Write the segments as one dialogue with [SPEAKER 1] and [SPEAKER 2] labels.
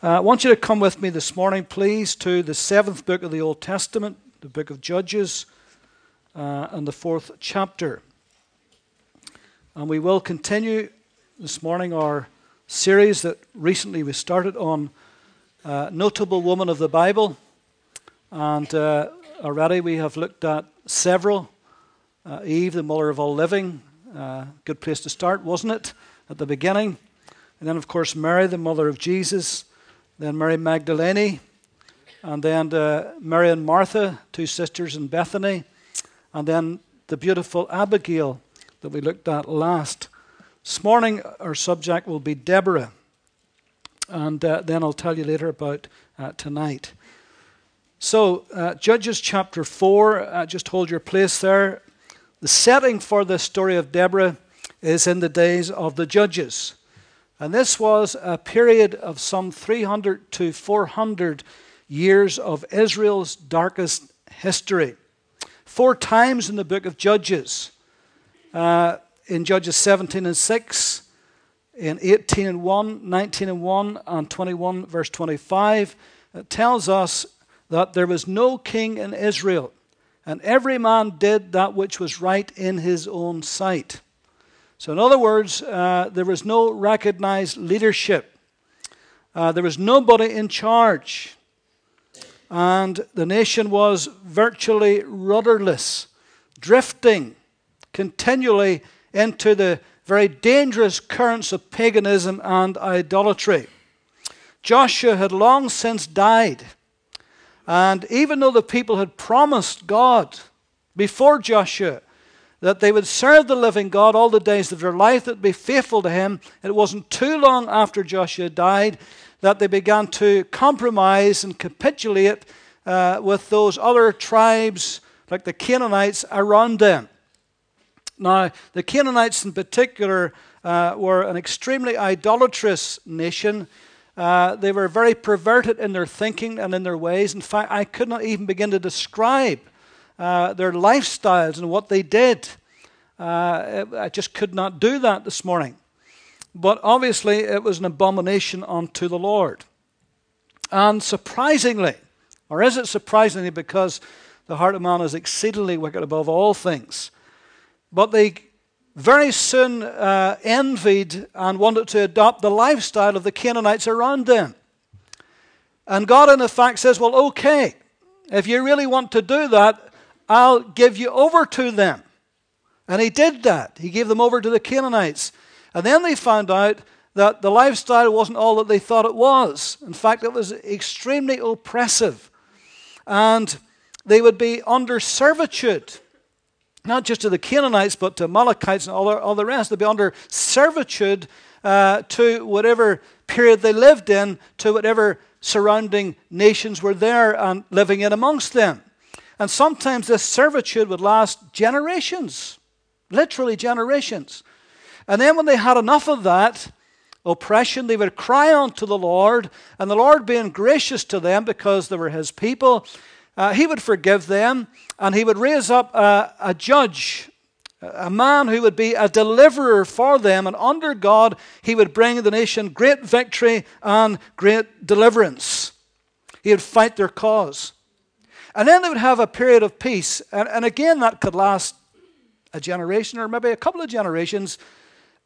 [SPEAKER 1] Uh, I want you to come with me this morning, please, to the seventh book of the Old Testament, the book of Judges, uh, and the fourth chapter. And we will continue this morning our series that recently we started on uh, notable women of the Bible. And uh, already we have looked at several. Uh, Eve, the mother of all living, uh, good place to start, wasn't it, at the beginning? And then, of course, Mary, the mother of Jesus then Mary Magdalene, and then uh, Mary and Martha, two sisters in Bethany, and then the beautiful Abigail that we looked at last. This morning, our subject will be Deborah, and uh, then I'll tell you later about uh, tonight. So, uh, Judges chapter 4, uh, just hold your place there. The setting for the story of Deborah is in the days of the Judges. And this was a period of some 300 to 400 years of Israel's darkest history. Four times in the book of Judges, uh, in Judges 17 and 6, in 18 and 1, 19 and 1, and 21 verse 25, it tells us that there was no king in Israel, and every man did that which was right in his own sight. So, in other words, uh, there was no recognized leadership, uh, there was nobody in charge, and the nation was virtually rudderless, drifting continually into the very dangerous currents of paganism and idolatry. Joshua had long since died. And even though the people had promised God before Joshua that they would serve the living God all the days of their life, that be faithful to Him. It wasn't too long after Joshua died that they began to compromise and capitulate uh, with those other tribes, like the Canaanites, around them. Now, the Canaanites in particular uh, were an extremely idolatrous nation. Uh, they were very perverted in their thinking and in their ways. In fact, I could not even begin to describe uh, their lifestyles and what they did. Uh, I just could not do that this morning. But obviously, it was an abomination unto the Lord. And surprisingly, or is it surprisingly because the heart of man is exceedingly wicked above all things? But they very soon uh, envied and wanted to adopt the lifestyle of the Canaanites around them. And God, in effect, says, Well, okay, if you really want to do that, I'll give you over to them. And he did that. He gave them over to the Canaanites. And then they found out that the lifestyle wasn't all that they thought it was. In fact, it was extremely oppressive. And they would be under servitude, not just to the Canaanites, but to Amalekites and all the, rest. They'd be under servitude uh, to whatever period they lived in, to whatever surrounding nations were there and living in amongst them. And sometimes this servitude would last generations, literally generations. And then when they had enough of that oppression, they would cry unto the Lord, and the Lord being gracious to them because they were his people, uh, he would forgive them, and he would raise up a, a judge, a man who would be a deliverer for them, and under God he would bring the nation great victory and great deliverance. He would fight their cause. And then they would have a period of peace. And, and again, that could last a generation or maybe a couple of generations.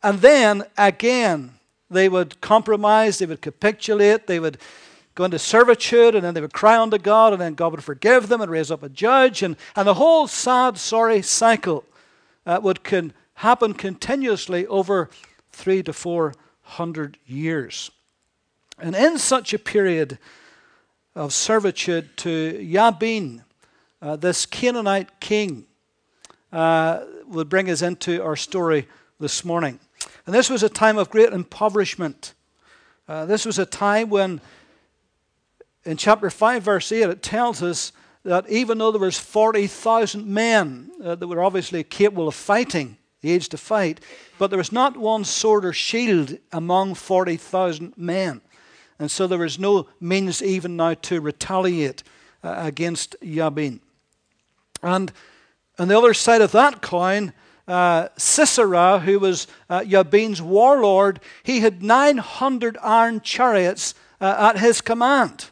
[SPEAKER 1] And then again, they would compromise, they would capitulate, they would go into servitude, and then they would cry unto God, and then God would forgive them and raise up a judge. And, and the whole sad, sorry cycle uh, would can happen continuously over three to four hundred years. And in such a period, of servitude to Jabin, uh, this Canaanite king, uh, would bring us into our story this morning. And this was a time of great impoverishment. Uh, this was a time when, in chapter 5, verse 8, it tells us that even though there was 40,000 men uh, that were obviously capable of fighting, the age to fight, but there was not one sword or shield among 40,000 men. And so there was no means even now to retaliate uh, against Jabin. And on the other side of that coin, uh, Sisera, who was uh, Jabin's warlord, he had 900 iron chariots uh, at his command.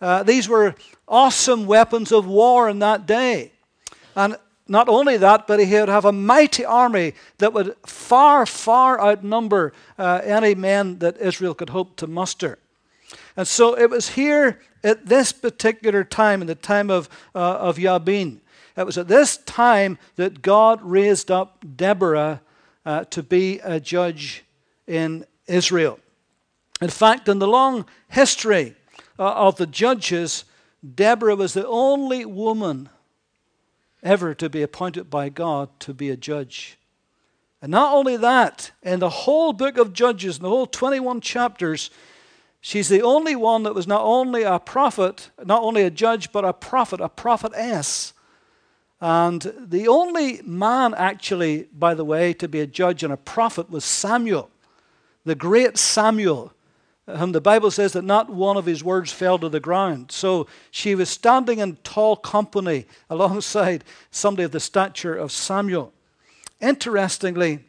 [SPEAKER 1] Uh, these were awesome weapons of war in that day. And not only that, but he would have a mighty army that would far, far outnumber uh, any men that Israel could hope to muster. And so it was here at this particular time, in the time of, uh, of Yabin, it was at this time that God raised up Deborah uh, to be a judge in Israel. In fact, in the long history uh, of the judges, Deborah was the only woman ever to be appointed by God to be a judge. And not only that, in the whole book of Judges, in the whole 21 chapters, she's the only one that was not only a prophet, not only a judge, but a prophet, a prophetess. And the only man, actually, by the way, to be a judge and a prophet was Samuel, the great Samuel, whom the Bible says that not one of his words fell to the ground. So she was standing in tall company alongside somebody of the stature of Samuel. Interestingly,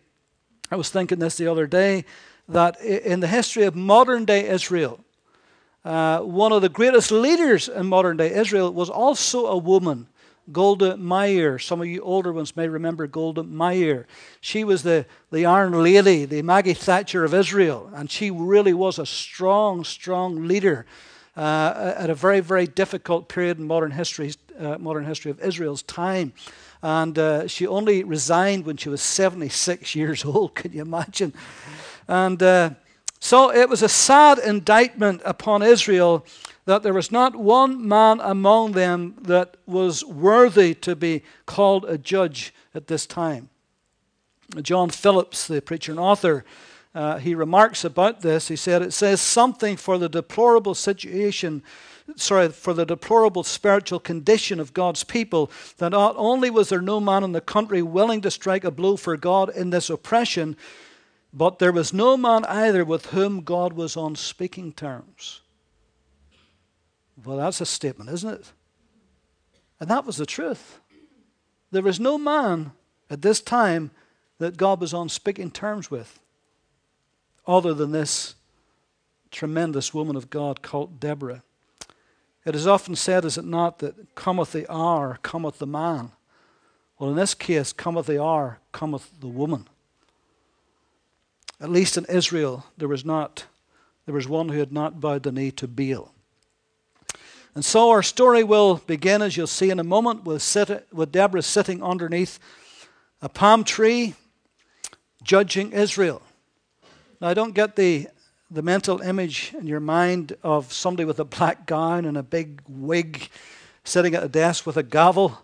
[SPEAKER 1] I was thinking this the other day that in the history of modern day Israel, uh, one of the greatest leaders in modern day Israel was also a woman Golda Meir. Some of you older ones may remember Golda Meir. She was the, the Iron Lady, the Maggie Thatcher of Israel, and she really was a strong, strong leader uh, at a very, very difficult period in modern history, uh, modern history of Israel's time. And uh, she only resigned when she was 76 years old. Can you imagine? And uh, so it was a sad indictment upon Israel that there was not one man among them that was worthy to be called a judge at this time. John Phillips, the preacher and author, uh, he remarks about this. He said, It says something for the deplorable situation, sorry, for the deplorable spiritual condition of God's people, that not only was there no man in the country willing to strike a blow for God in this oppression, but there was no man either with whom God was on speaking terms. Well, that's a statement, isn't it? And that was the truth. There was no man at this time that God was on speaking terms with other than this tremendous woman of God called Deborah. It is often said, is it not, that cometh the hour, cometh the man. Well, in this case, cometh the hour, cometh the woman. At least in Israel, there was not, there was one who had not bowed the knee to Baal. And so our story will begin, as you'll see in a moment, with, sit, with Deborah sitting underneath a palm tree judging Israel. Now, I don't get the, the mental image in your mind of somebody with a black gown and a big wig sitting at a desk with a gavel.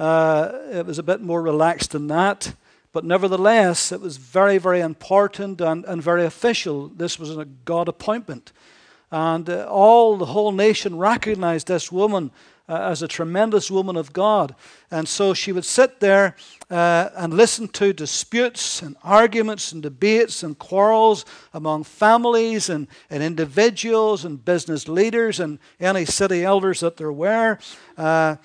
[SPEAKER 1] Uh, it was a bit more relaxed than that. But nevertheless, it was very, very important and, and very official. This was a God appointment. And uh, all the whole nation recognized this woman uh, as a tremendous woman of God. And so she would sit there uh, and listen to disputes and arguments and debates and quarrels among families and, and individuals and business leaders and any city elders that there were, uh,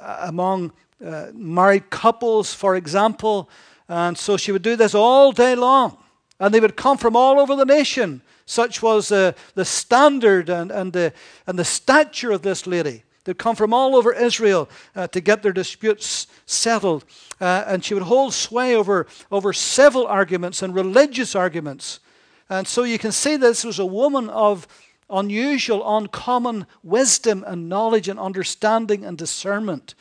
[SPEAKER 1] among uh, married couples, for example. And so she would do this all day long. And they would come from all over the nation such was uh, the standard and, and, the, and the stature of this lady. They'd come from all over Israel uh, to get their disputes settled. Uh, and she would hold sway over, over civil arguments and religious arguments. And so you can see this was a woman of unusual, uncommon wisdom and knowledge and understanding and discernment.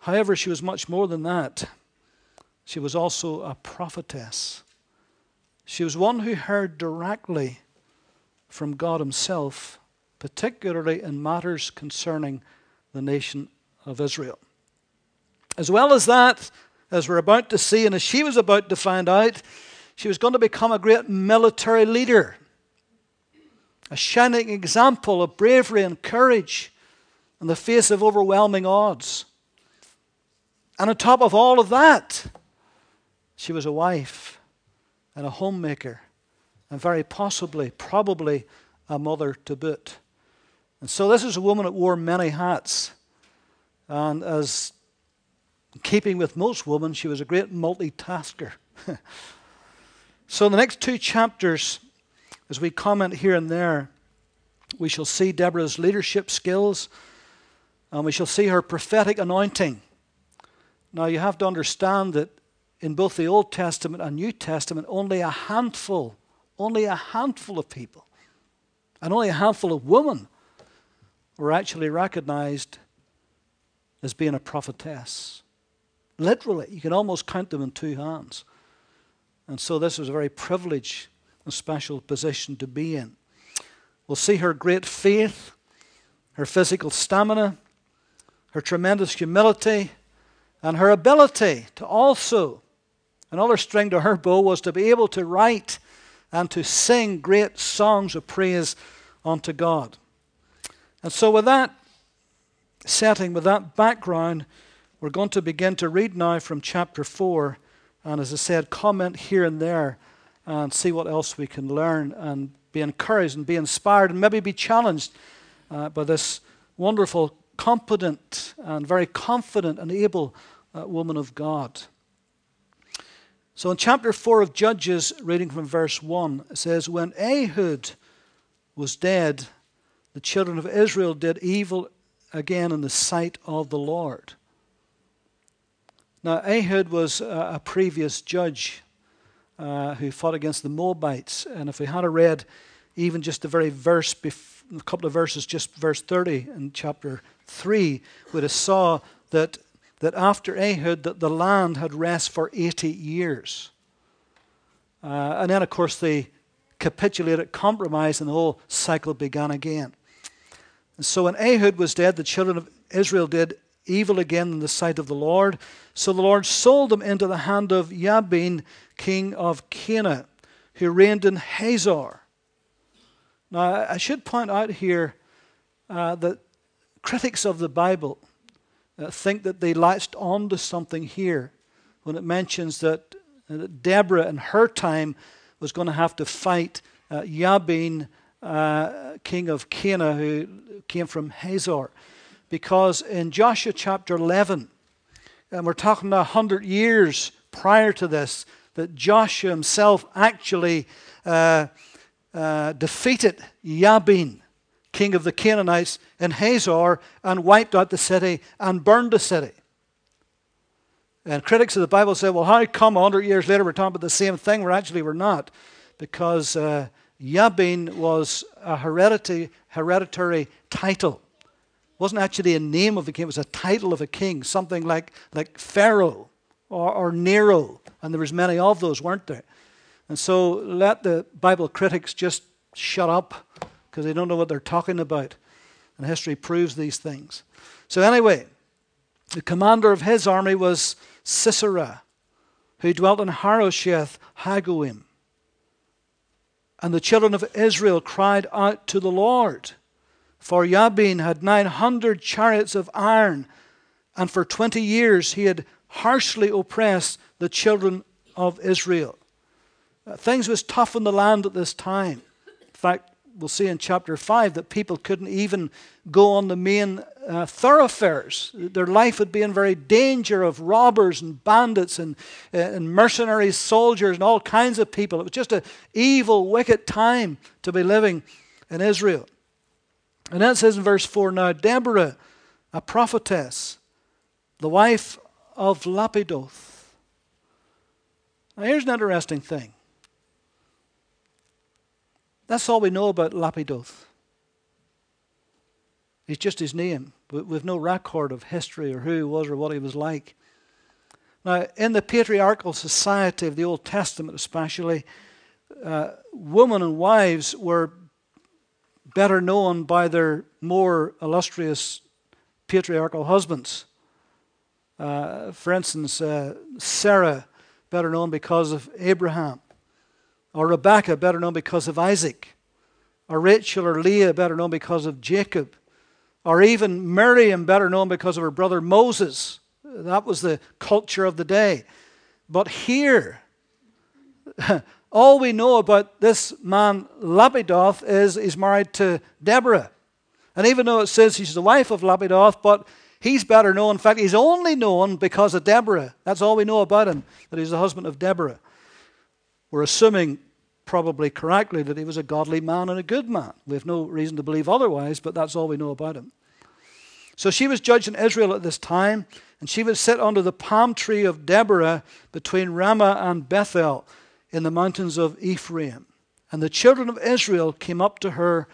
[SPEAKER 1] However, she was much more than that. She was also a prophetess. She was one who heard directly from God Himself, particularly in matters concerning the nation of Israel. As well as that, as we're about to see, and as she was about to find out, she was going to become a great military leader, a shining example of bravery and courage in the face of overwhelming odds. And on top of all of that, she was a wife and a homemaker, and very possibly, probably, a mother to boot. And so this is a woman that wore many hats. And as keeping with most women, she was a great multitasker. so in the next two chapters, As we comment here and there, we shall see Deborah's leadership skills and we shall see her prophetic anointing. Now, you have to understand that in both the Old Testament and New Testament, only a handful, only a handful of people, and only a handful of women were actually recognized as being a prophetess. Literally, you can almost count them in two hands. And so, this was a very privileged and special position to be in. We'll see her great faith, her physical stamina, her tremendous humility, and her ability to also, another string to her bow was to be able to write and to sing great songs of praise unto God. And so, with that setting, with that background, we're going to begin to read now from chapter 4. And as I said, comment here and there and see what else we can learn and be encouraged and be inspired and maybe be challenged uh, by this wonderful competent and very confident and able uh, woman of God. So in chapter 4 of Judges, reading from verse 1, it says, When Ehud was dead, the children of Israel did evil again in the sight of the Lord. Now, Ehud was a, previous judge uh, who fought against the Moabites. And if we had read even just the very verse, bef- a couple of verses, just verse 30 in chapter 3 we'd have saw that, that after Ehud that the land had rest for 80 years. Uh, and then, of course, they capitulated, compromised, and the whole cycle began again. And so when Ehud was dead, the children of Israel did evil again in the sight of the Lord. So the Lord sold them into the hand of Jabin, king of Canaan, who reigned in Hazor. Now, I should point out here uh, that critics of the Bible think that they latched onto something here when it mentions that, uh, Deborah in her time was going to have to fight uh, Jabin, uh, king of Canaan, who came from Hazor. Because in Joshua chapter 11, and we're talking a hundred years prior to this, that Joshua himself actually uh, uh, defeated Jabin king of the Canaanites, in Hazor and wiped out the city and burned the city. And critics of the Bible say, well, how come 100 years later we're talking about the same thing? We're actually, we're not. Because uh, Jabin was a hereditary, hereditary title. It wasn't actually a name of a king, it was a title of a king, something like, like Pharaoh or, or Nero. And there was many of those, weren't there? And so let the Bible critics just shut up because they don't know what they're talking about. And history proves these things. So, anyway, the commander of his army was Sisera, who dwelt in Harosheth Hagoyim. And the children of Israel cried out to the Lord, for Jabin had 900 chariots of iron, and for 20 years he had harshly oppressed the children of Israel. Uh, things was tough in the land at this time. In fact, we'll see in chapter 5 that people couldn't even go on the main uh, thoroughfares. Their life would be in very danger of robbers and bandits and, uh, and mercenary soldiers and all kinds of people. It was just an evil, wicked time to be living in Israel. And then it says in verse 4 Now Deborah, a prophetess, the wife of Lapidoth. Now here's an interesting thing. That's all we know about Lapidoth. It's just his name. We've no record of history or who he was or what he was like. Now, in the patriarchal society of the Old Testament, especially, uh, women and wives were better known by their more illustrious patriarchal husbands. Uh, for instance, uh, Sarah, better known because of Abraham or Rebecca, better known because of Isaac, or Rachel or Leah, better known because of Jacob, or even Miriam, better known because of her brother Moses. That was the culture of the day. But here, all we know about this man Lapidoth is he's married to Deborah. And even though it says he's the wife of Lapidoth, but he's better known. In fact, he's only known because of Deborah. That's all we know about him, that he's the husband of Deborah. We're assuming probably correctly that he was a godly man and a good man. We have no reason to believe otherwise, but that's all we know about him. So she was judged in Israel at this time, and she would sit under the palm tree of Deborah between Ramah and Bethel in the mountains of Ephraim. And the children of Israel came up to her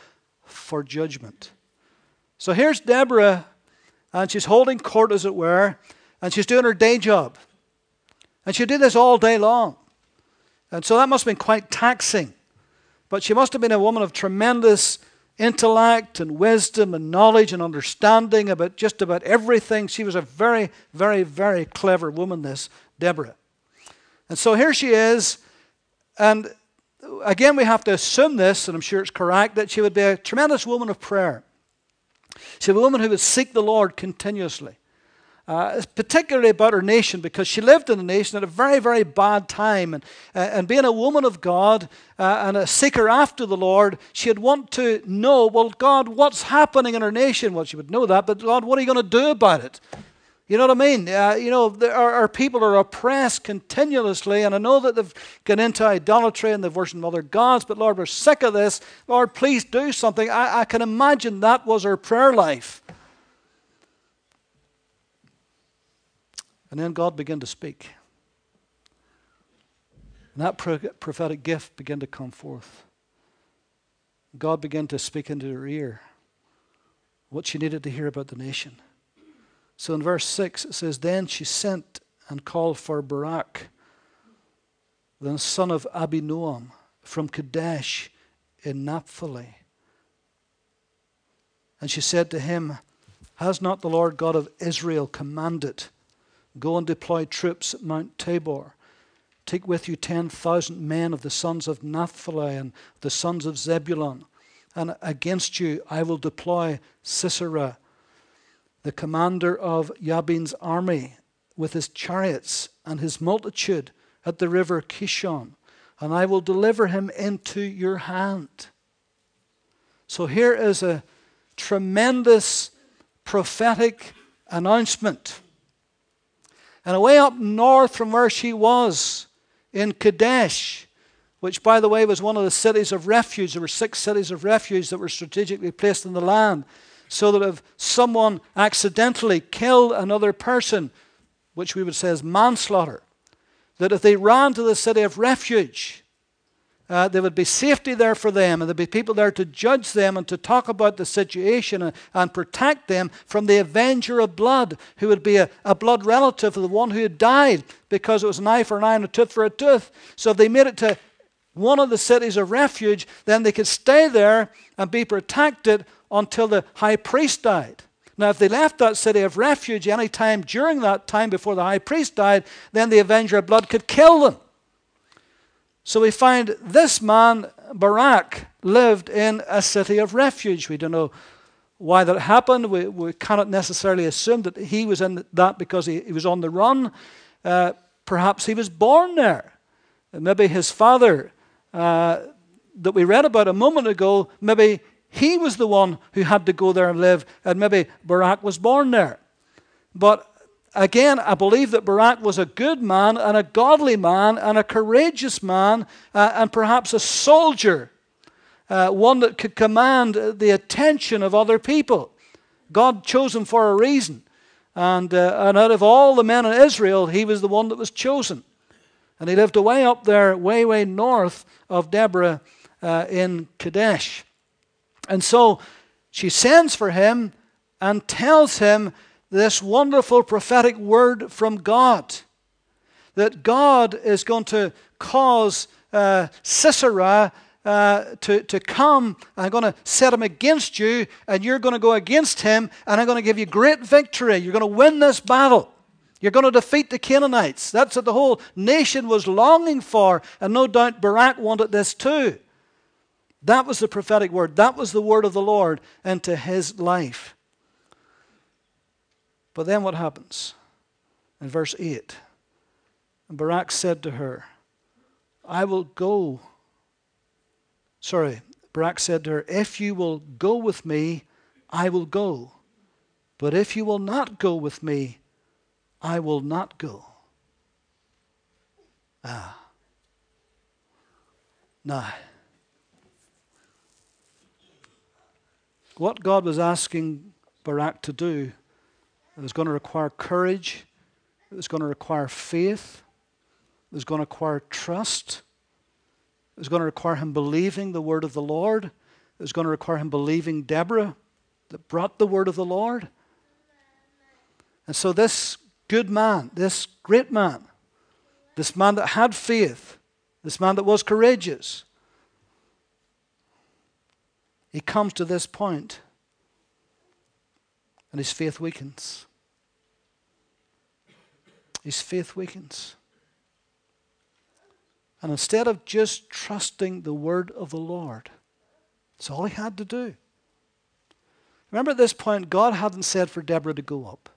[SPEAKER 1] for judgment. So here's Deborah, and she's holding court, as it were, and she's doing her day job. And she did this all day long. And so that must have been quite taxing. But she must have been a woman of tremendous intellect and wisdom and knowledge and understanding about just about everything. She was a very, very, very clever woman, this Deborah. And so here she is. And again, we have to assume this, and I'm sure it's correct, that she would be a tremendous woman of prayer. She was a woman who would seek the Lord continuously uh, particularly about her nation, because she lived in a nation at a very, very bad time. And, uh, and being a woman of God uh, and a seeker after the Lord, she'd want to know, well, God, what's happening in her nation? Well, she would know that, but God, what are you going to do about it? You know what I mean? Uh, you know, our, our, people are oppressed continuously, and I know that they've gone into idolatry and they've worshipped other gods, but Lord, we're sick of this. Lord, please do something. I, I can imagine that was her prayer life. And then God began to speak. And that prophetic gift began to come forth. God began to speak into her ear what she needed to hear about the nation. So in verse 6, it says, Then she sent and called for Barak, the son of Abinoam, from Kadesh in Naphtali. And she said to him, Has not the Lord God of Israel commanded? Go and deploy troops at Mount Tabor. Take with you 10,000 men of the sons of Naphtali and the sons of Zebulun. And against you I will deploy Sisera, the commander of Jabin's army, with his chariots and his multitude at the river Kishon, and I will deliver him into your hand. So here is a tremendous prophetic announcement. And away up north from where she was in Kadesh, which, by the way, was one of the cities of refuge. There were six cities of refuge that were strategically placed in the land, so that if someone accidentally killed another person, which we would say is manslaughter, that if they ran to the city of refuge, uh, there would be safety there for them, and there'd be people there to judge them and to talk about the situation and, and protect them from the avenger of blood, who would be a, a, blood relative of the one who had died because it was an eye for an eye and a tooth for a tooth. So if they made it to one of the cities of refuge, then they could stay there and be protected until the high priest died. Now, if they left that city of refuge any time during that time before the high priest died, then the avenger of blood could kill them. So we find this man, Barak, lived in a city of refuge. We don't know why that happened. We, we cannot necessarily assume that he was in that because he, he was on the run. Uh, perhaps he was born there. Maybe his father, uh, that we read about a moment ago, maybe he was the one who had to go there and live, and maybe Barak was born there. But Again, I believe that Barak was a good man and a godly man and a courageous man uh, and perhaps a soldier, uh, one that could command the attention of other people. God chose him for a reason. And, uh, and out of all the men in Israel, he was the one that was chosen. And he lived away up there, way, way north of Deborah uh, in Kadesh. And so she sends for him and tells him this wonderful prophetic word from God that God is going to cause uh, Sisera uh, to, to come. I'm going to set him against you, and you're going to go against him, and I'm going to give you great victory. You're going to win this battle. You're going to defeat the Canaanites. That's what the whole nation was longing for, and no doubt Barak wanted this too. That was the prophetic word. That was the word of the Lord into his life. But then what happens? In verse 8, and Barak said to her, I will go. Sorry, Barak said to her, If you will go with me, I will go. But if you will not go with me, I will not go. Ah. Now, what God was asking Barak to do it was going to require courage, it was going to require faith, it was going to require trust, it was going to require him believing the word of the Lord, it was going to require him believing Deborah that brought the word of the Lord. And so, this good man, this great man, this man that had faith, this man that was courageous, he comes to this point and his faith weakens. His faith weakens. And instead of just trusting the word of the Lord, it's all he had to do. Remember at this point, God hadn't said for Deborah to go up.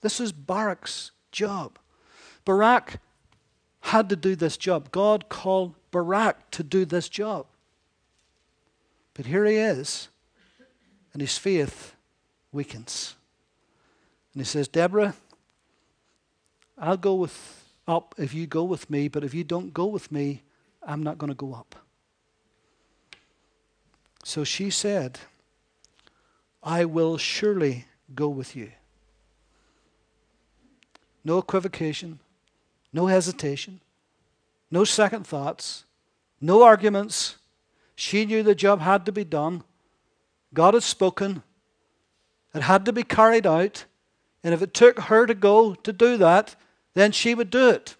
[SPEAKER 1] This is Barak's job. Barak had to do this job. God called Barak to do this job. But here he is, and his faith weakens. And he says, Deborah, I'll go with up if you go with me, but if you don't go with me, I'm not going to go up. So she said, I will surely go with you. No equivocation, no hesitation, no second thoughts, no arguments. She knew the job had to be done. God had spoken. It had to be carried out. And if it took her to go to do that, then she would do it.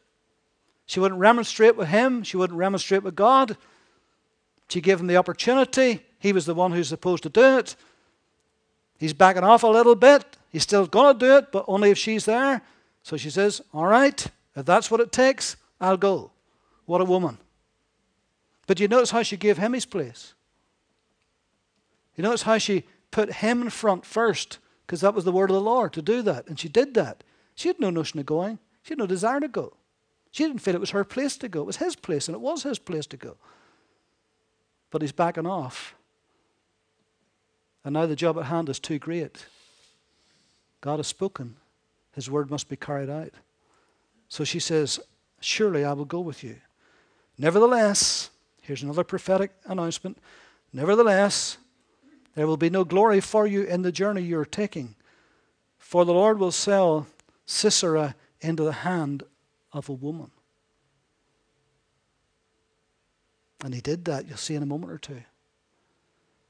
[SPEAKER 1] She wouldn't remonstrate with him. She wouldn't remonstrate with God. She gave him the opportunity. He was the one who's supposed to do it. He's backing off a little bit. He's still going to do it, but only if she's there. So she says, All right, if that's what it takes, I'll go. What a woman. But you notice how she gave him his place. You notice how she put him in front first, because that was the word of the Lord to do that. And she did that. She had no notion of going, she had no desire to go. She didn't feel it was her place to go. It was his place, and it was his place to go. But he's backing off. And now the job at hand is too great. God has spoken. His word must be carried out. So she says, Surely I will go with you. Nevertheless, here's another prophetic announcement. Nevertheless, there will be no glory for you in the journey you're taking, for the Lord will sell Sisera into the hand of a woman. And he did that, you'll see in a moment or two.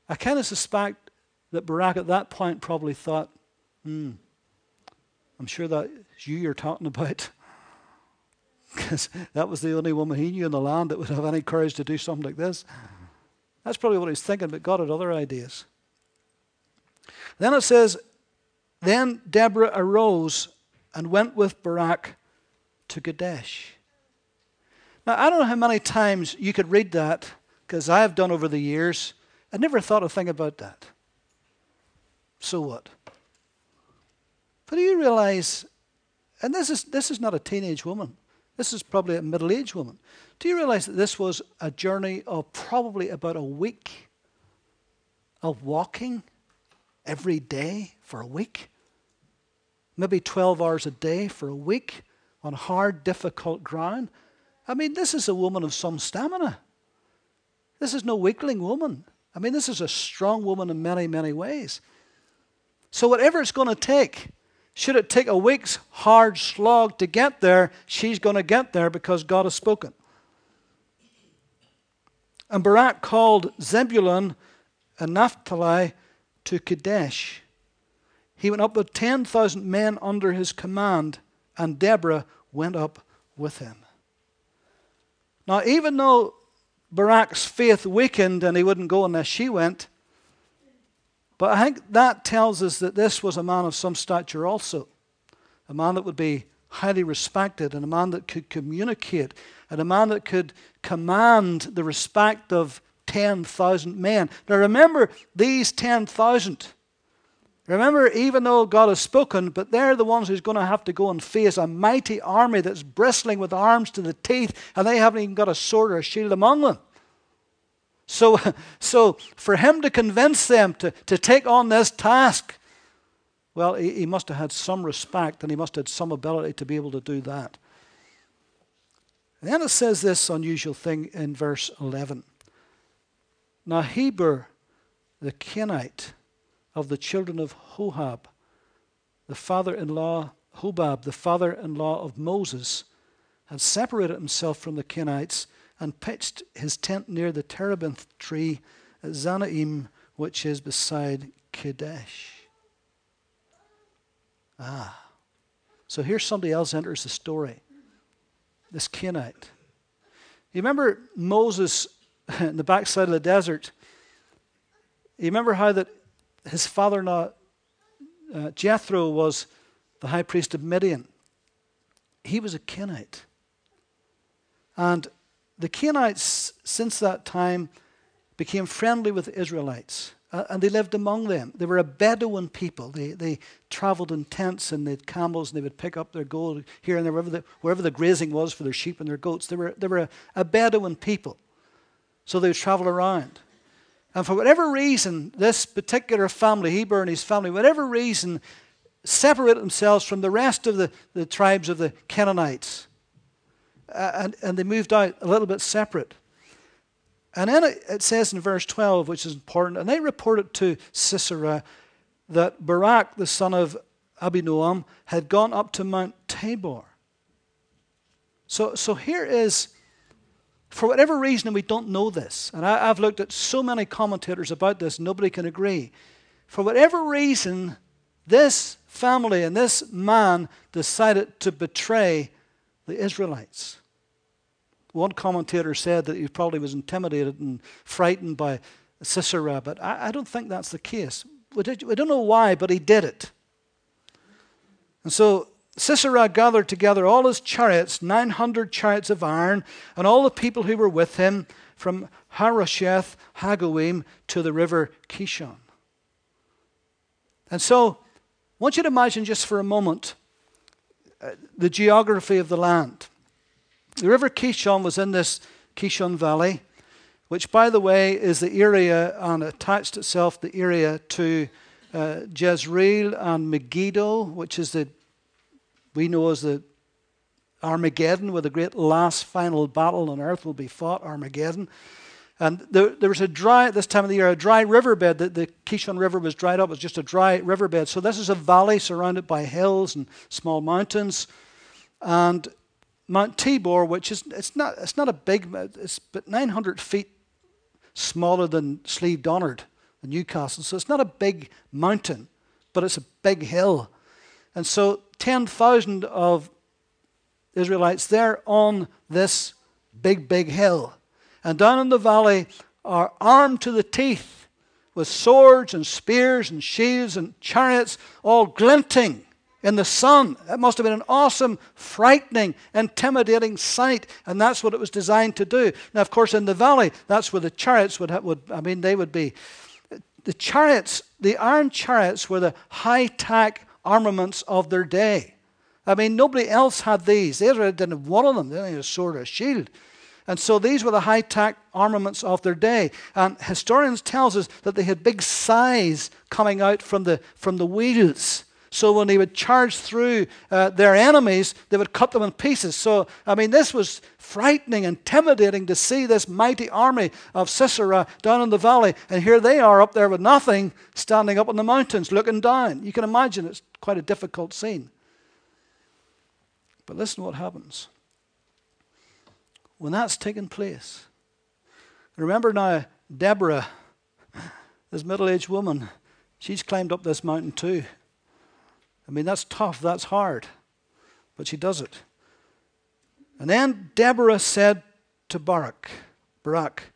[SPEAKER 1] I kind of suspect that Barak at that point probably thought, hmm, I'm sure that's you you're talking about. Because that was the only woman he knew in the land that would have any courage to do something like this. That's probably what he's thinking, but God had other ideas. Then it says, Then Deborah arose and went with Barak to Kadesh. Now, I don't know how many times you could read that, because I have done over the years. I never thought a thing about that. So what? But do you realize, and this is, this is not a teenage woman, this is probably a middle aged woman. Do you realize that this was a journey of probably about a week of walking every day for a week? Maybe 12 hours a day for a week on hard, difficult ground. I mean, this is a woman of some stamina. This is no weakling woman. I mean, this is a strong woman in many, many ways. So, whatever it's going to take, should it take a week's hard slog to get there, she's going to get there because God has spoken. And Barak called Zebulun and Naphtali to Kadesh. He went up with 10,000 men under his command and Deborah went up with him. Now, even though Barak's faith weakened and he wouldn't go unless she went, but I think that tells us that this was a man of some stature also. A man that would be highly respected, and a man that could communicate, and a man that could command the respect of 10,000 men. Now remember, these 10,000 Remember, even though God has spoken, but they're the ones who's going to have to go and face a mighty army that's bristling with arms to the teeth, and they haven't even got a sword or a shield among them. So, so for him to convince them to, to take on this task, well, he, he must have had some respect and he must have had some ability to be able to do that. And then it says this unusual thing in verse 11. Now Heber, the Kenite of the children of Hobab, the father-in-law, Hobab, the father-in-law of Moses, had separated himself from the Kenites and pitched his tent near the terebinth tree at Zaanaim, which is beside Kadesh. Ah. So here somebody else enters the story. This Kenite. You remember Moses in the backside of the desert? You remember how that his father-in-law uh, Jethro was the high priest of Midian. He was a Kenite. And the Kenites, since that time, became friendly with the Israelites. Uh, and they lived among them. They were a Bedouin people. They, they traveled in tents and they had camels and they would pick up their gold here and there, wherever the, wherever the grazing was for their sheep and their goats. They were, they were a, a Bedouin people. So they would travel around. And for whatever reason, this particular family, Heber and his family, whatever reason, separated themselves from the rest of the, the tribes of the Canaanites. Uh, and, and they moved out a little bit separate. And then it, it says in verse 12, which is important, and they reported to Sisera that Barak, the son of Abinoam, had gone up to Mount Tabor. So, so here is, for whatever reason, we don't know this, and I, I've looked at so many commentators about this, nobody can agree. For whatever reason, this family and this man decided to betray the Israelites. One commentator said that he probably was intimidated and frightened by Sisera, but I, I don't think that's the case. We don't know why, but he did it. And so Sisera gathered together all his chariots, 900 chariots of iron, and all the people who were with him from Harosheth Hagoyim to the river Kishon. And so, I want you to imagine just for a moment uh, the geography of the land. The river Kishon was in this Kishon Valley, which, by the way, is the area and attached itself the area to uh, Jezreel and Megiddo, which is the we know as the Armageddon, where the great last final battle on earth will be fought, Armageddon. And there, there was a dry, at this time of the year, a dry riverbed. The, the Kishon River was dried up. It was just a dry riverbed. So this is a valley surrounded by hills and small mountains. And Mount Tabor, which is it's not it's not a big it's but 900 feet smaller than Slieve Donard in Newcastle, so it's not a big mountain, but it's a big hill, and so 10,000 of Israelites there on this big big hill, and down in the valley are armed to the teeth with swords and spears and shields and chariots, all glinting in the sun. It must have been an awesome, frightening, intimidating sight, and that's what it was designed to do. Now, of course, in the valley, that's where the chariots would, have, would I mean, they would be. The chariots, the iron chariots, were the high tech armaments of their day. I mean, nobody else had these. Israel didn't have one of them. They didn't have a sword or a shield. And so these were the high tech armaments of their day. And historians tells us that they had big sighs coming out from the, from the wheels so when they would charge through uh, their enemies, they would cut them in pieces. So, I mean, this was frightening, intimidating to see this mighty army of Sisera down in the valley. And here they are up there with nothing, standing up in the mountains, looking down. You can imagine it's quite a difficult scene. But listen to what happens. When that's taken place, remember now, Deborah, this middle aged woman, she's climbed up this mountain too. I mean, that's tough, that's hard. But she does it. And then Deborah said to Barak, Barak,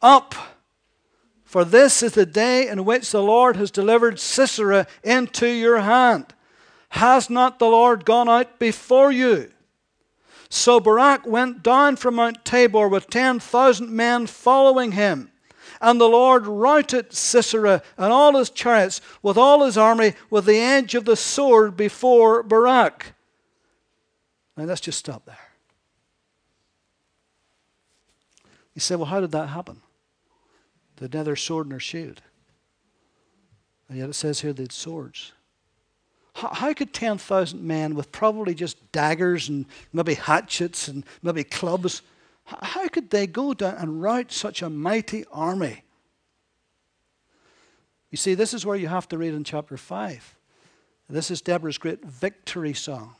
[SPEAKER 1] Up, for this is the day in which the Lord has delivered Sisera into your hand. Has not the Lord gone out before you? So Barak went down from Mount Tabor with 10,000 men following him. And the Lord routed Sisera and all his chariots with all his army with the edge of the sword before Barak. Now let's just stop there. You say, well, how did that happen? They neither sword nor shield. And yet it says here they had swords. How, how could 10,000 men with probably just daggers and maybe hatchets and maybe clubs, how could they go down and rout such a mighty army? You see, this is where you have to read in chapter 5. This is Deborah's great victory song.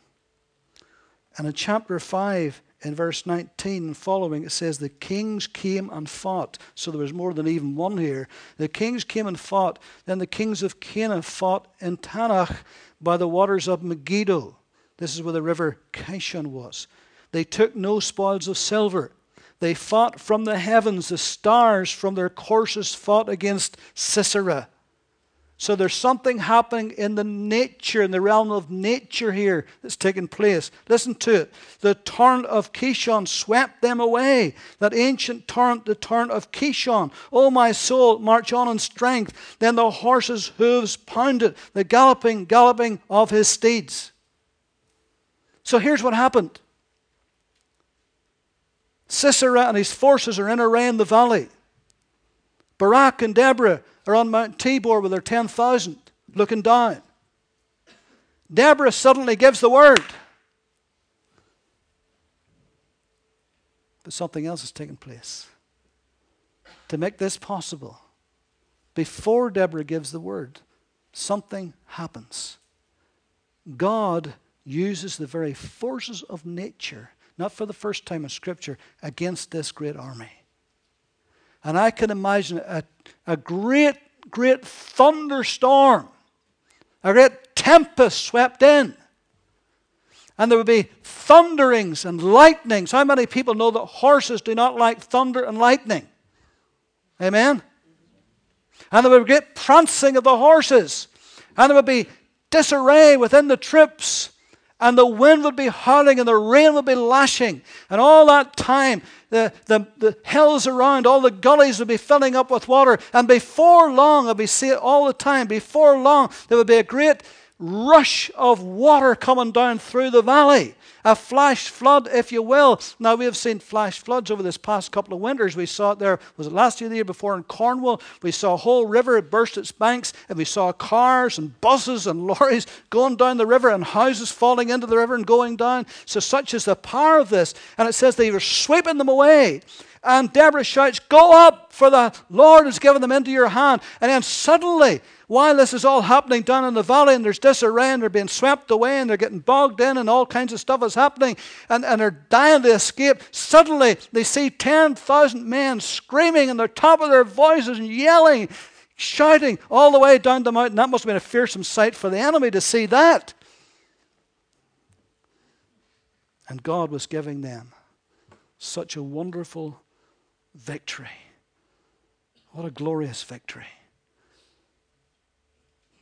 [SPEAKER 1] And in chapter 5, in verse 19 and following, it says, The kings came and fought. So there was more than even one here. The kings came and fought. Then the kings of Canaan fought in Taanach by the waters of Megiddo. This is where the river Kishon was. They took no spoils of silver. They fought from the heavens. The stars from their courses fought against Sisera. So there's something happening in the nature, in the realm of nature here that's taking place. Listen to it. The torrent of Kishon swept them away. That ancient torrent, the torrent of Kishon. Oh, my soul, march on in strength. Then the horse's hooves pounded, the galloping, galloping of his steeds. So here's what happened Sisera and his forces are in array in the valley. Barak and Deborah are on Mount Tabor with their 10,000 looking down. Deborah suddenly gives the word. But something else has taken place. To make this possible, before Deborah gives the word, something happens. God uses the very forces of nature, not for the first time in Scripture, against this great army. And I can imagine a, a great, great thunderstorm, a great tempest swept in. And there would be thunderings and lightnings. How many people know that horses do not like thunder and lightning? Amen? And there would be great prancing of the horses. And there would be disarray within the troops and the wind would be howling and the rain would be lashing. And all that time, the, the, the hills around, all the gullies would be filling up with water. And before long, I'll be seeing it all the time, before long, there would be a great rush of water coming down through the valley a flash flood, if you will. Now, we have seen flash floods over this past couple of winters. We saw it there, was it last year, the year before in Cornwall? We saw a whole river burst its banks, and we saw cars and buses and lorries going down the river and houses falling into the river and going down. So, such is the power of this. And it says they were sweeping them away. And Deborah shouts, Go up, for the Lord has given them into your hand. And then suddenly, while this is all happening down in the valley and there's disarray and they're being swept away and they're getting bogged in and all kinds of stuff is happening and, and they're dying to escape, suddenly they see 10,000 men screaming in the top of their voices and yelling, shouting all the way down the mountain. That must have been a fearsome sight for the enemy to see that. And God was giving them such a wonderful victory. What a glorious victory.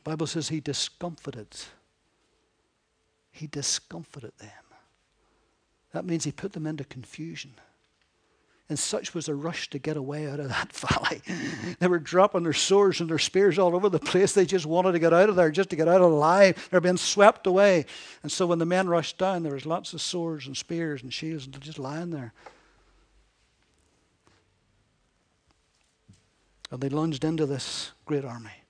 [SPEAKER 1] Bible says he discomfited. He discomfited them. That means he put them into confusion. And such was a rush to get away out of that valley. they were dropping their swords and their spears all over the place. They just wanted to get out of there, just to get out alive. They're being swept away. And so when the men rushed down, there was lots of swords and spears and shields just lying there. And they lunged into this great army.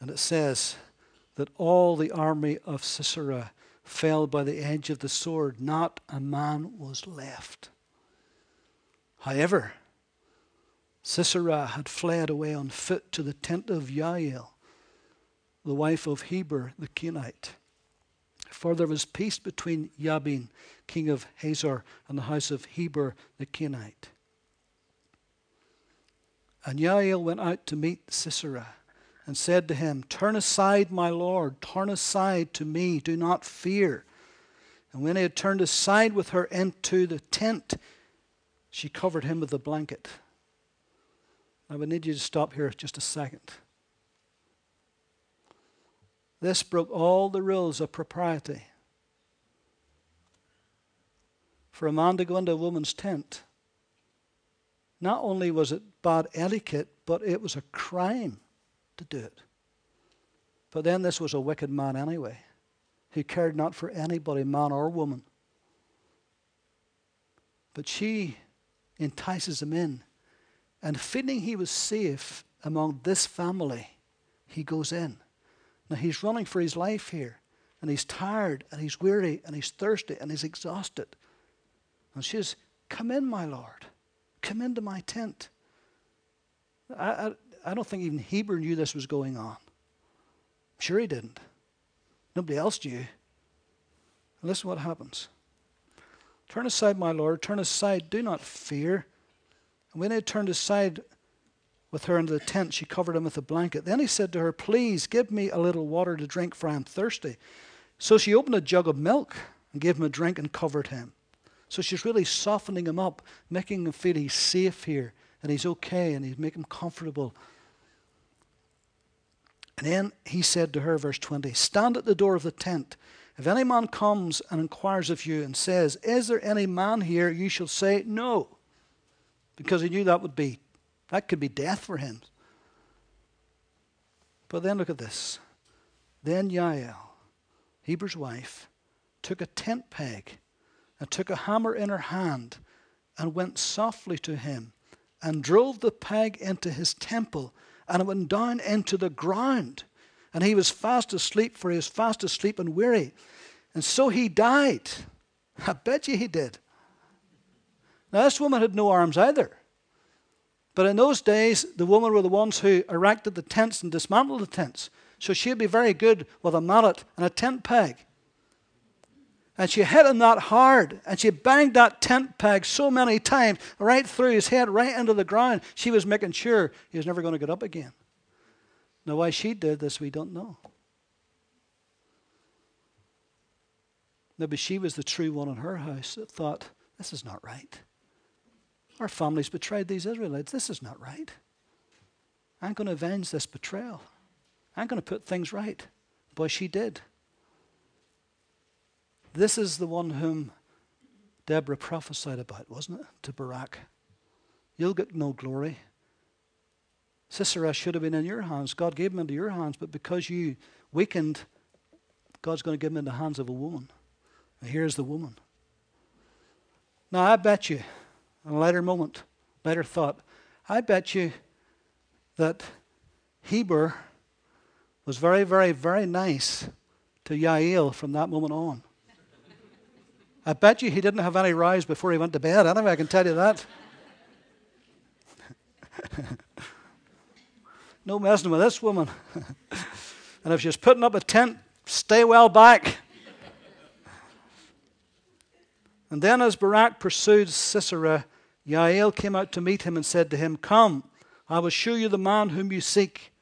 [SPEAKER 1] And it says that all the army of Sisera fell by the edge of the sword, not a man was left. However, Sisera had fled away on foot to the tent of Jael, the wife of Heber the Kenite. For there was peace between Jabin, king of Hazor, and the house of Heber the Kenite. And Jael went out to meet Sisera and said to him, Turn aside, my Lord, turn aside to me, do not fear. And when he had turned aside with her into the tent, she covered him with a blanket. I would need you to stop here just a second. This broke all the rules of propriety. For a man to go into a woman's tent, not only was it bad etiquette, but it was a crime to do it. But then this was a wicked man anyway, who cared not for anybody, man or woman. But she entices him in, and feeling he was safe among this family, he goes in. Now he's running for his life here. And he's tired and he's weary and he's thirsty and he's exhausted. And she says, Come in, my Lord. Come into my tent. I, I, I don't think even Heber knew this was going on. I'm sure he didn't. Nobody else knew. And listen what happens. Turn aside, my Lord. Turn aside. Do not fear. And when he had turned aside with her into the tent, she covered him with a blanket. Then he said to her, Please give me a little water to drink, for I am thirsty. So she opened a jug of milk and gave him a drink and covered him. So she's really softening him up, making him feel he's safe here and he's okay and he's making him comfortable. And then he said to her, verse 20, Stand at the door of the tent. If any man comes and inquires of you and says, Is there any man here? you shall say, No. Because he knew that would be, that could be death for him. But then look at this. Then Jael, Heber's wife, took a tent peg and took a hammer in her hand and went softly to him and drove the peg into his temple and it went down into the ground. And he was fast asleep, for he was fast asleep and weary. And so he died. I bet you he did. Now, this woman had no arms either. But in those days, the women were the ones who erected the tents and dismantled the tents. So she'd be very good with a mallet and a tent peg. And she hit him that hard, and she banged that tent peg so many times, right through his head, right into the ground. She was making sure he was never going to get up again. Now, why she did this, we don't know. Maybe she was the true one in her house that thought, this is not right. Our families betrayed these Israelites. This is not right. I'm going to avenge this betrayal. I'm going to put things right. Boy, she did. This is the one whom Deborah prophesied about, wasn't it? To Barak. You'll get no glory. Sisera should have been in your hands. God gave him into your hands, but because you weakened, God's going to give him into the hands of a woman. And here's the woman. Now, I bet you, in a later moment, later thought, I bet you that Heber was very, very, very nice to Yael from that moment on. I bet you he didn't have any rise before he went to bed. Anyway, I can tell you that. no messing with this woman. and if she's putting up a tent, stay well back. and then, as Barak pursued Sisera, Jael came out to meet him and said to him, Come, I will show you the man whom you seek.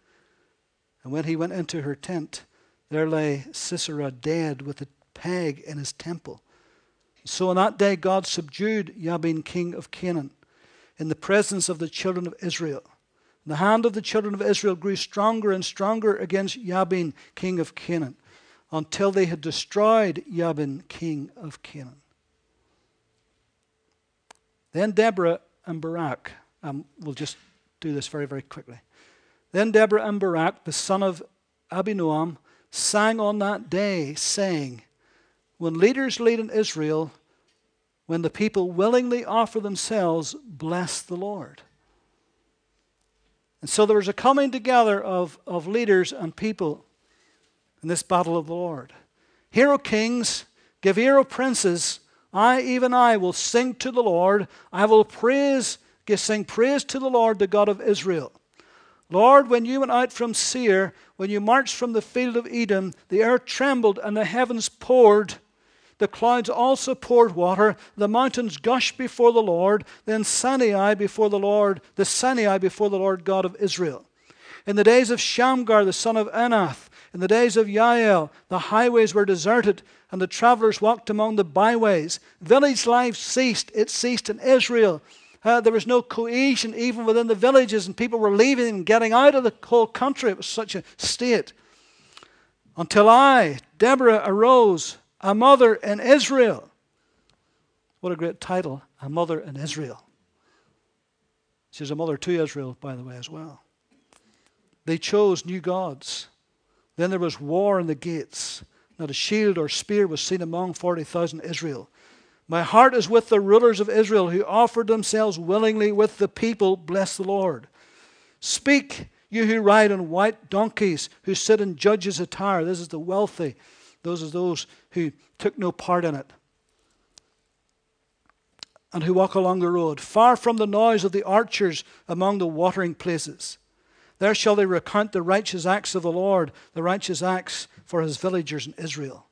[SPEAKER 1] And when he went into her tent, there lay Sisera dead with a peg in his temple. So on that day, God subdued Jabin, king of Canaan, in the presence of the children of Israel. The hand of the children of Israel grew stronger and stronger against Jabin, king of Canaan, until they had destroyed Jabin, king of Canaan. Then Deborah and Barak, um, we'll just do this very, very quickly. Then Deborah and Barak, the son of Abinoam, sang on that day, saying, when leaders lead in Israel, when the people willingly offer themselves, bless the Lord. And so there was a coming together of, of leaders and people in this battle of the Lord. Hear, O kings, give ear, O princes. I, even I, will sing to the Lord. I will praise, sing praise to the Lord, the God of Israel. Lord, when you went out from Seir, when you marched from the field of Edom, the earth trembled and the heavens poured. The clouds also poured water. The mountains gushed before the Lord. Then Sinai before the Lord, the Sinai before the Lord God of Israel. In the days of Shamgar, the son of Anath, in the days of Jael, the highways were deserted, and the travelers walked among the byways. Village life ceased. It ceased in Israel. Uh, there was no cohesion even within the villages, and people were leaving and getting out of the whole country. It was such a state. Until I, Deborah, arose a mother in Israel. What a great title, a mother in Israel. She's a mother to Israel, by the way, as well. They chose new gods. Then there was war in the gates. Not a shield or spear was seen among 40,000 Israel. My heart is with the rulers of Israel who offered themselves willingly with the people. Bless the Lord. Speak, You who ride on white donkeys, who sit in judges' attire. This is the wealthy. Those are those who took no part in it. And who walk along the road, far from the noise of the archers among the watering places. There shall they recount the righteous acts of the Lord, the righteous acts for his villagers in Israel.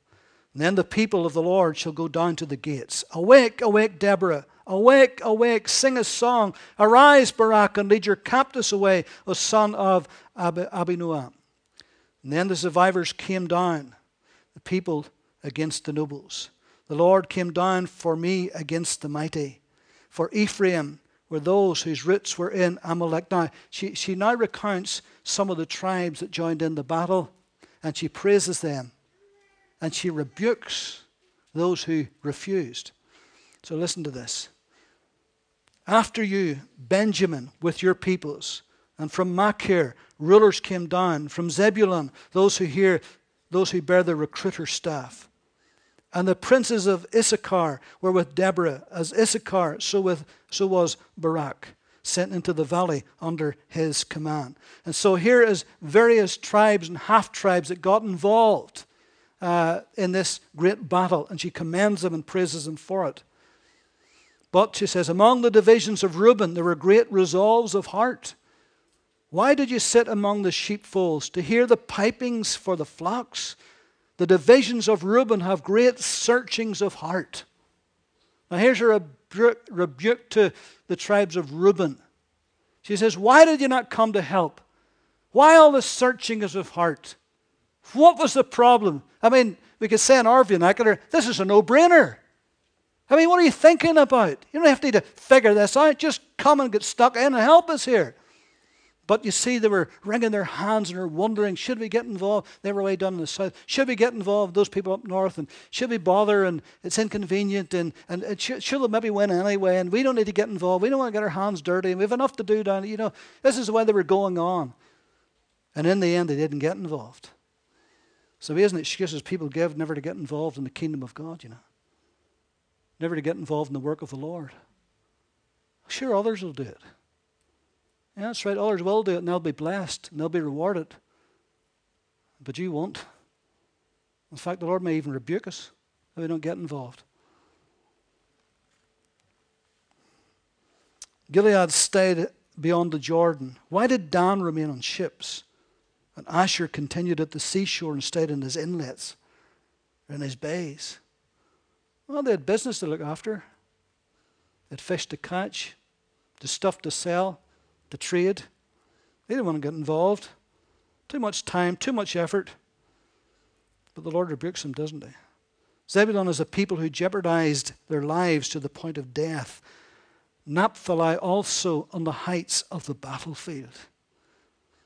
[SPEAKER 1] And then the people of the Lord shall go down to the gates. Awake, awake, Deborah. Awake, awake, sing a song. Arise, Barak, and lead your captives away, O son of Ab- Abinoam. And then the survivors came down, the people against the nobles. The Lord came down for me against the mighty. For Ephraim were those whose roots were in Amalek. Now, she, she now recounts some of the tribes that joined in the battle, and she praises them, and she rebukes those who refused. So listen to this. After you, Benjamin, with your peoples, and from Machir, rulers came down, from Zebulun, those who hear, those who bear the recruiter staff. And the princes of Issachar were with Deborah, as Issachar, so, with, so was Barak, sent into the valley under his command. And so here is various tribes and half tribes that got involved uh, in this great battle, and she commends them and praises them for it. But she says, Among the divisions of Reuben, there were great resolves of heart. Why did you sit among the sheepfolds to hear the pipings for the flocks? The divisions of Reuben have great searchings of heart. Now, here's a rebuke to the tribes of Reuben. She says, Why did you not come to help? Why all the searchings of heart? What was the problem? I mean, we could say in our vernacular, this is a no brainer. I mean, what are you thinking about? You don't have to figure this out. Just come and get stuck in and help us here. But you see, they were wringing their hands and were wondering, should we get involved? They were way down in the south. Should we get involved, those people up north? And should we bother? And it's inconvenient. And, and it should, should maybe win anyway? And we don't need to get involved. We don't want to get our hands dirty. And we have enough to do down. You know, this is the way they were going on. And in the end, they didn't get involved. So has an excuses people give never to get involved in the kingdom of God, you know never to get involved in the work of the Lord. Sure, others will do it. Yeah, that's right. Others will do it and they'll be blessed and they'll be rewarded. But you won't. In fact, the Lord may even rebuke us if we don't get involved. Gilead stayed beyond the Jordan. Why did Dan remain on ships? And Asher continued at the seashore and stayed in his inlets, in his bays. Well, they had business to look after. They had fish to catch, the stuff to sell, to trade. They didn't want to get involved. Too much time, too much effort. But the Lord rebukes them, doesn't he? Zebulun is a people who jeopardized their lives to the point of death. Naphtali also on the heights of the battlefield.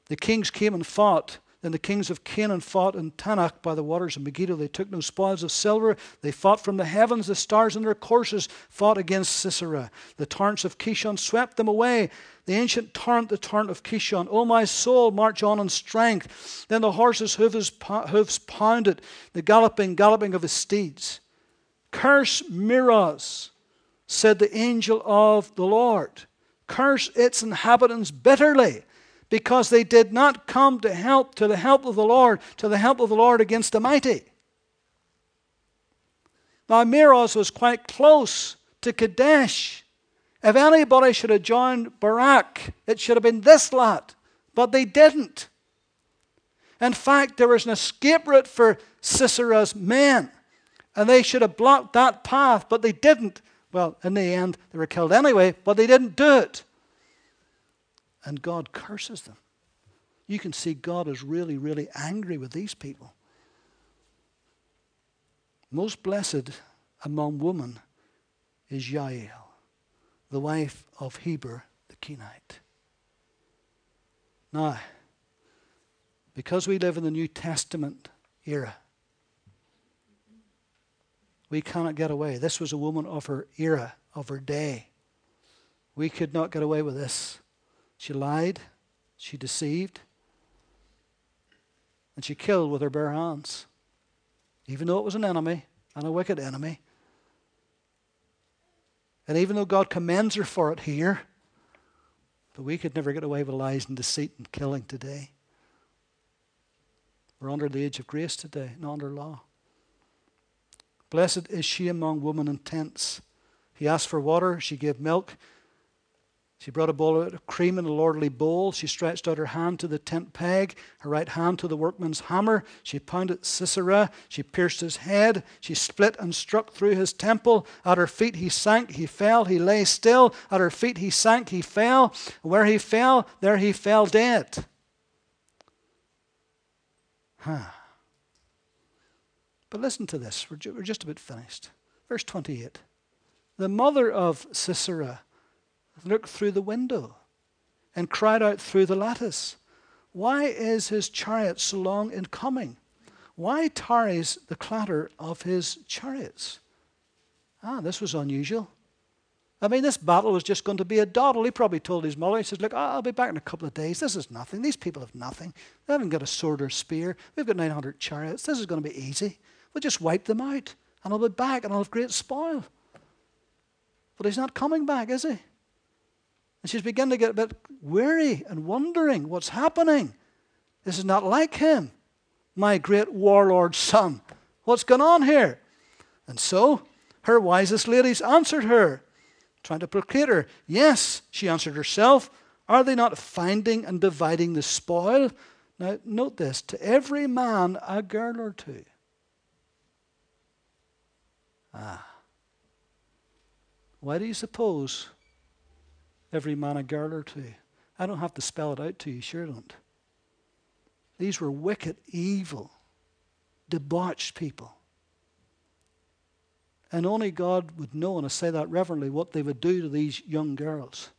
[SPEAKER 1] The kings came and fought then the kings of Canaan fought in Taanach by the waters of Megiddo. They took no spoils of silver. They fought from the heavens. The stars in their courses fought against Sisera. The torrents of Kishon swept them away. The ancient torrent, the torrent of Kishon. O my soul, march on in strength. Then the horses' hooves, hooves pounded, the galloping, galloping of his steeds. Curse Meroz, said the angel of the Lord. Curse its inhabitants bitterly because they did not come to help to the help of the Lord, to the help of the Lord against the mighty. Now, Meroz was quite close to Kadesh. If anybody should have joined Barak, it should have been this lot, but they didn't. In fact, there was an escape route for Sisera's men, and they should have blocked that path, but they didn't. Well, in the end, they were killed anyway, but they didn't do it and God curses them. You can see God is really, really angry with these people. Most blessed among women is Jael, the wife of Heber the Kenite. Now, because we live in the New Testament era, we cannot get away. This was a woman of her era, of her day. We could not get away with this. She lied, she deceived, and she killed with her bare hands, even though it was an enemy and a wicked enemy. And even though God commends her for it here, But we could never get away with lies and deceit and killing today. We're under the age of grace today, not under law. Blessed is she among women in tents. He asked for water, she gave milk. She brought a bowl of cream in a lordly bowl. She stretched out her hand to the tent peg, her right hand to the workman's hammer. She pounded Sisera. She pierced his head. She split and struck through his temple. At her feet he sank, he fell, he lay still. At her feet he sank, he fell. Where he fell, there he fell dead. Huh. But listen to this. We're, just about finished. Verse 28. The mother of Sisera looked through the window and cried out through the lattice, Why is his chariot so long in coming? Why tarries the clatter of his chariots? Ah, this was unusual. I mean, this battle was just going to be a dawdle. He probably told his mother, he says, Look, I'll be back in a couple of days. This is nothing. These people have nothing. They haven't got a sword or spear. We've got 900 chariots. This is going to be easy. We'll just wipe them out, and I'll be back, and I'll have great spoil. But he's not coming back, is he? And she's beginning to get a bit weary and wondering what's happening. This is not like him, my great warlord son. What's going on here? And so her wisest ladies answered her trying to placate her. Yes, she answered herself. Are they not finding and dividing the spoil? Now, note this to every man a girl or two. Ah. Why do you suppose every man a girl or two? I don't have to spell it out to you, sure don't. These were wicked, evil, debauched people. And only God would know, and I say that reverently, what they would do to these young girls.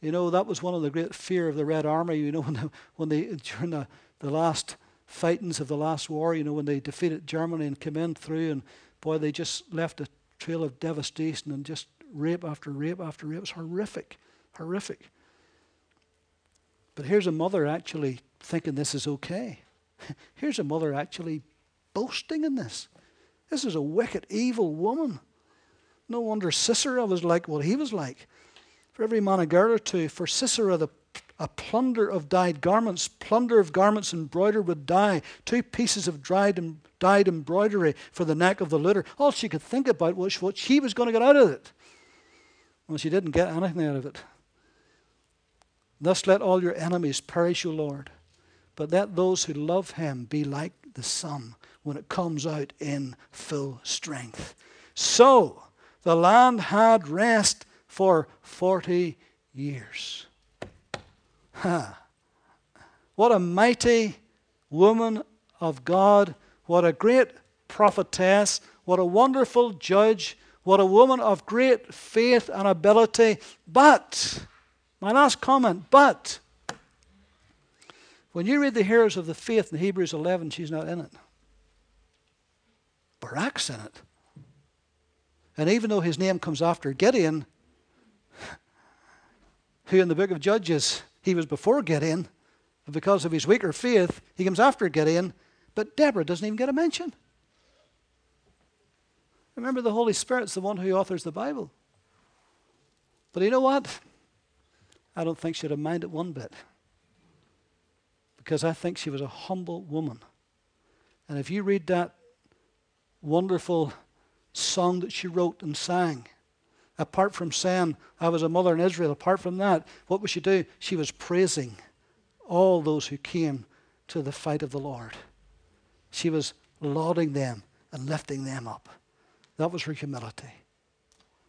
[SPEAKER 1] You know, that was one of the great fear of the Red Army, you know, when, they, when they during the, the last fightings of the last war, you know, when they defeated Germany and came in through, and boy, they just left a trail of devastation and just rape after rape after rape. It was horrific, horrific. But here's a mother actually thinking this is okay. Here's a mother actually boasting in this. This is a wicked, evil woman. No wonder Sisera was like what he was like. For every man a girl or two, for Sisera, the, a plunder of dyed garments, plunder of garments embroidered with dye, two pieces of dried and dyed embroidery for the neck of the litter. All she could think about was what she was going to get out of it. Well, she didn't get anything out of it. Thus let all your enemies perish, O Lord, but let those who love him be like the sun when it comes out in full strength. So the land had rest for 40 years. Ha. What a mighty woman of God. What a great prophetess. What a wonderful judge. What a woman of great faith and ability. But, my last comment, but, when you read the heroes of the faith in Hebrews 11, she's not in it. Barak's in it. And even though his name comes after Gideon, who in the book of Judges, he was before Gideon, because of his weaker faith, he comes after Gideon, but Deborah doesn't even get a mention. Remember, the Holy Spirit's the one who authors the Bible. But you know what? I don't think she'd have minded one bit. Because I think she was a humble woman. And if you read that wonderful song that she wrote and sang. Apart from saying, I was a mother in Israel, apart from that, what would she do? She was praising all those who came to the fight of the Lord. She was lauding them and lifting them up. That was her humility.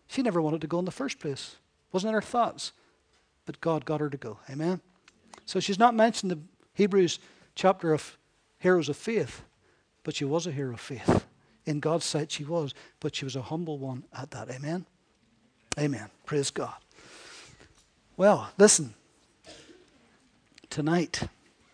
[SPEAKER 1] She never wanted to go in the first place. Wasn't in her thoughts. But God got her to go. Amen. So she's not mentioned the Hebrews chapter of heroes of faith, but she was a hero of faith. In God's sight, she was, but she was a humble one at that. Amen? Amen. Praise God. Well, listen. Tonight,